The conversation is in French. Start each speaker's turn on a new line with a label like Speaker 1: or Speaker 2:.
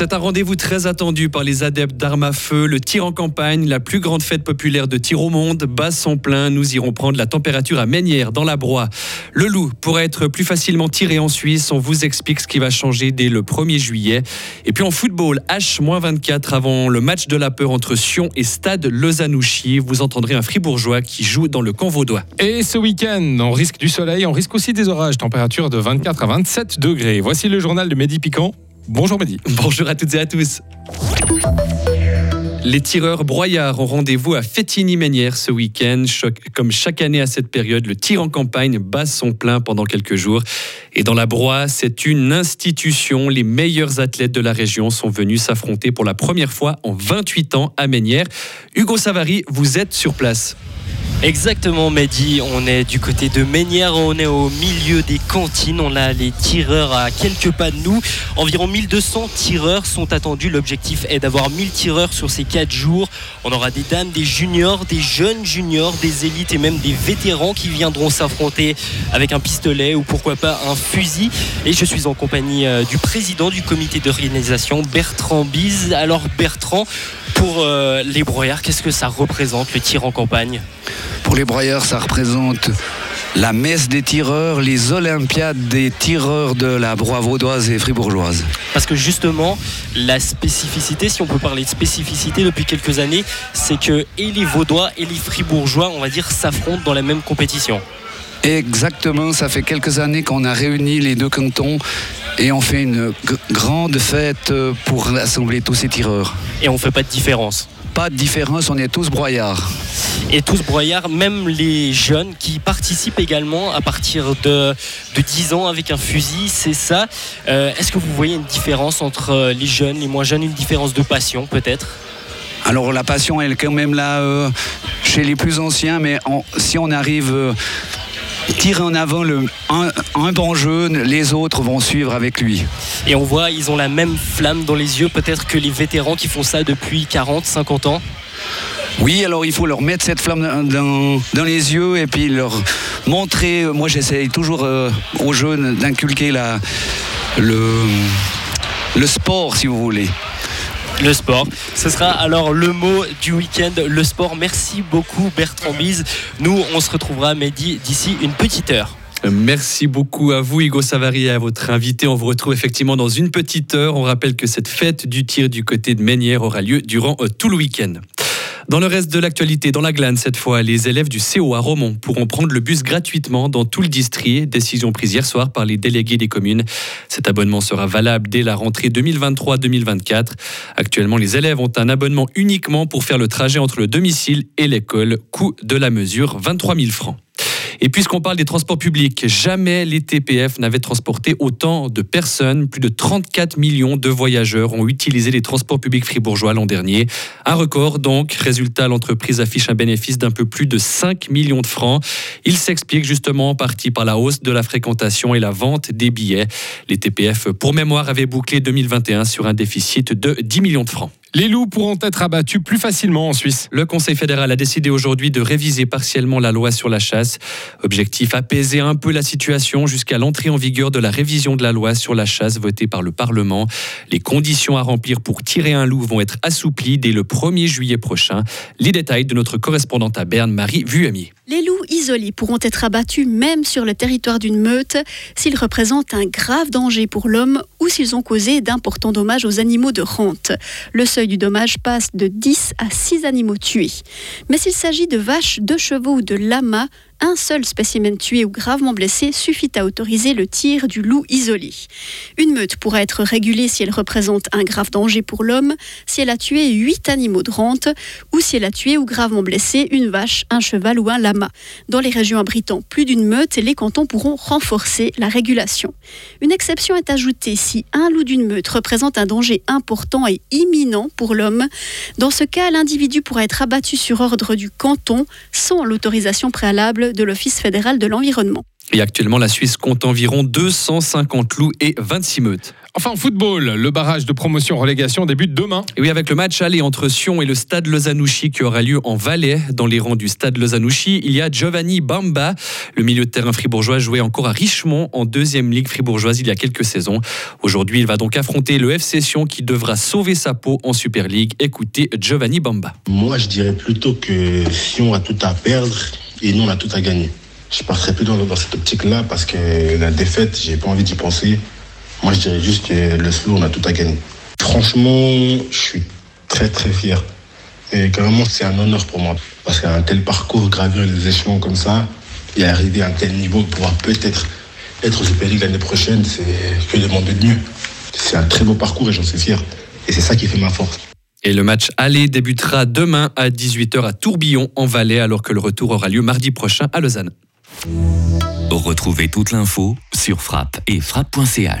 Speaker 1: C'est un rendez-vous très attendu par les adeptes d'armes à feu. Le tir en campagne, la plus grande fête populaire de tir au monde, bat son plein. Nous irons prendre la température à Ménière, dans la Broye. Le loup pourrait être plus facilement tiré en Suisse. On vous explique ce qui va changer dès le 1er juillet. Et puis en football, H-24 avant le match de la peur entre Sion et Stade Lausanne-Ouchy. Vous entendrez un fribourgeois qui joue dans le camp vaudois.
Speaker 2: Et ce week-end, on risque du soleil, on risque aussi des orages. Température de 24 à 27 degrés. Voici le journal de Mehdi Piquant. Bonjour Mehdi.
Speaker 1: Bonjour à toutes et à tous. Les tireurs broyards ont rendez-vous à Fétigny-Ménière ce week-end. Comme chaque année à cette période, le tir en campagne bat son plein pendant quelques jours. Et dans la Broye, c'est une institution. Les meilleurs athlètes de la région sont venus s'affronter pour la première fois en 28 ans à Ménière. Hugo Savary, vous êtes sur place.
Speaker 3: Exactement, Mehdi. On est du côté de Ménière, on est au milieu des cantines. On a les tireurs à quelques pas de nous. Environ 1200 tireurs sont attendus. L'objectif est d'avoir 1000 tireurs sur ces 4 jours. On aura des dames, des juniors, des jeunes juniors, des élites et même des vétérans qui viendront s'affronter avec un pistolet ou pourquoi pas un fusil. Et je suis en compagnie euh, du président du comité d'organisation, Bertrand Bise. Alors, Bertrand, pour euh, les broyards, qu'est-ce que ça représente le tir en campagne?
Speaker 4: Pour les broyeurs, ça représente la messe des tireurs, les Olympiades des tireurs de la broie vaudoise et fribourgeoise.
Speaker 3: Parce que justement, la spécificité, si on peut parler de spécificité depuis quelques années, c'est que et les Vaudois et les Fribourgeois, on va dire, s'affrontent dans la même compétition.
Speaker 4: Exactement, ça fait quelques années qu'on a réuni les deux cantons et on fait une grande fête pour assembler tous ces tireurs.
Speaker 3: Et on ne fait pas de différence
Speaker 4: pas de différence, on est tous broyards.
Speaker 3: Et tous broyards, même les jeunes qui participent également à partir de, de 10 ans avec un fusil, c'est ça. Euh, est-ce que vous voyez une différence entre les jeunes, les moins jeunes, une différence de passion peut-être?
Speaker 4: Alors la passion elle est quand même là euh, chez les plus anciens, mais si on arrive euh, tirer en avant le, un, bon jeune, les autres vont suivre avec lui.
Speaker 3: Et on voit, ils ont la même flamme dans les yeux, peut-être que les vétérans qui font ça depuis 40, 50 ans.
Speaker 4: Oui, alors il faut leur mettre cette flamme dans, les yeux et puis leur montrer. Moi, j'essaye toujours euh, aux jeunes d'inculquer le, le sport, si vous voulez
Speaker 3: le sport. Ce sera alors le mot du week-end, le sport. Merci beaucoup Bertrand Bise. Nous, on se retrouvera midi d'ici une petite heure.
Speaker 1: Merci beaucoup à vous, Hugo Savary, et à votre invité. On vous retrouve effectivement dans une petite heure. On rappelle que cette fête du tir du côté de Ménière aura lieu durant euh, tout le week-end. Dans le reste de l'actualité, dans la glane cette fois, les élèves du CO à Romont pourront prendre le bus gratuitement dans tout le district. Décision prise hier soir par les délégués des communes. Cet abonnement sera valable dès la rentrée 2023-2024. Actuellement, les élèves ont un abonnement uniquement pour faire le trajet entre le domicile et l'école. Coût de la mesure 23 000 francs. Et puisqu'on parle des transports publics, jamais les TPF n'avaient transporté autant de personnes. Plus de 34 millions de voyageurs ont utilisé les transports publics fribourgeois l'an dernier. Un record donc. Résultat, l'entreprise affiche un bénéfice d'un peu plus de 5 millions de francs. Il s'explique justement en partie par la hausse de la fréquentation et la vente des billets. Les TPF, pour mémoire, avaient bouclé 2021 sur un déficit de 10 millions de francs.
Speaker 2: Les loups pourront être abattus plus facilement en Suisse.
Speaker 1: Le Conseil fédéral a décidé aujourd'hui de réviser partiellement la loi sur la chasse. Objectif apaiser un peu la situation jusqu'à l'entrée en vigueur de la révision de la loi sur la chasse votée par le Parlement. Les conditions à remplir pour tirer un loup vont être assouplies dès le 1er juillet prochain. Les détails de notre correspondante à Berne, Marie Vuamier.
Speaker 5: Les loups isolés pourront être abattus même sur le territoire d'une meute s'ils représentent un grave danger pour l'homme ou s'ils ont causé d'importants dommages aux animaux de rente. Le seuil du dommage passe de 10 à 6 animaux tués. Mais s'il s'agit de vaches, de chevaux ou de lamas, un seul spécimen tué ou gravement blessé suffit à autoriser le tir du loup isolé. Une meute pourra être régulée si elle représente un grave danger pour l'homme, si elle a tué huit animaux de rente ou si elle a tué ou gravement blessé une vache, un cheval ou un lama. Dans les régions abritant plus d'une meute, les cantons pourront renforcer la régulation. Une exception est ajoutée si un loup d'une meute représente un danger important et imminent pour l'homme. Dans ce cas, l'individu pourra être abattu sur ordre du canton sans l'autorisation préalable de l'Office fédéral de l'environnement.
Speaker 1: Et actuellement, la Suisse compte environ 250 loups et 26 meutes.
Speaker 2: Enfin, en football, le barrage de promotion-relégation débute demain.
Speaker 1: Et oui, avec le match aller entre Sion et le stade Lozanouchi qui aura lieu en Valais. Dans les rangs du stade Lozanouchi, il y a Giovanni Bamba. Le milieu de terrain fribourgeois jouait encore à Richemont en deuxième ligue fribourgeoise il y a quelques saisons. Aujourd'hui, il va donc affronter le FC Sion qui devra sauver sa peau en Super League. Écoutez Giovanni Bamba.
Speaker 6: Moi, je dirais plutôt que Sion a tout à perdre et nous, on a tout à gagner. Je passerai plus dans, dans cette optique-là parce que la défaite, j'ai pas envie d'y penser. Moi, je dirais juste que le slow, on a tout à gagner. Franchement, je suis très très fier. Et carrément, c'est un honneur pour moi. Parce qu'un tel parcours, gravir les échelons comme ça, et arriver à un tel niveau, pouvoir peut-être être au Super l'année prochaine, c'est que demander de mieux. C'est un très beau parcours et j'en suis fier. Et c'est ça qui fait ma force.
Speaker 1: Et le match aller débutera demain à 18h à Tourbillon en Valais alors que le retour aura lieu mardi prochain à Lausanne.
Speaker 7: Retrouvez toute l'info sur frappe et frappe.ch.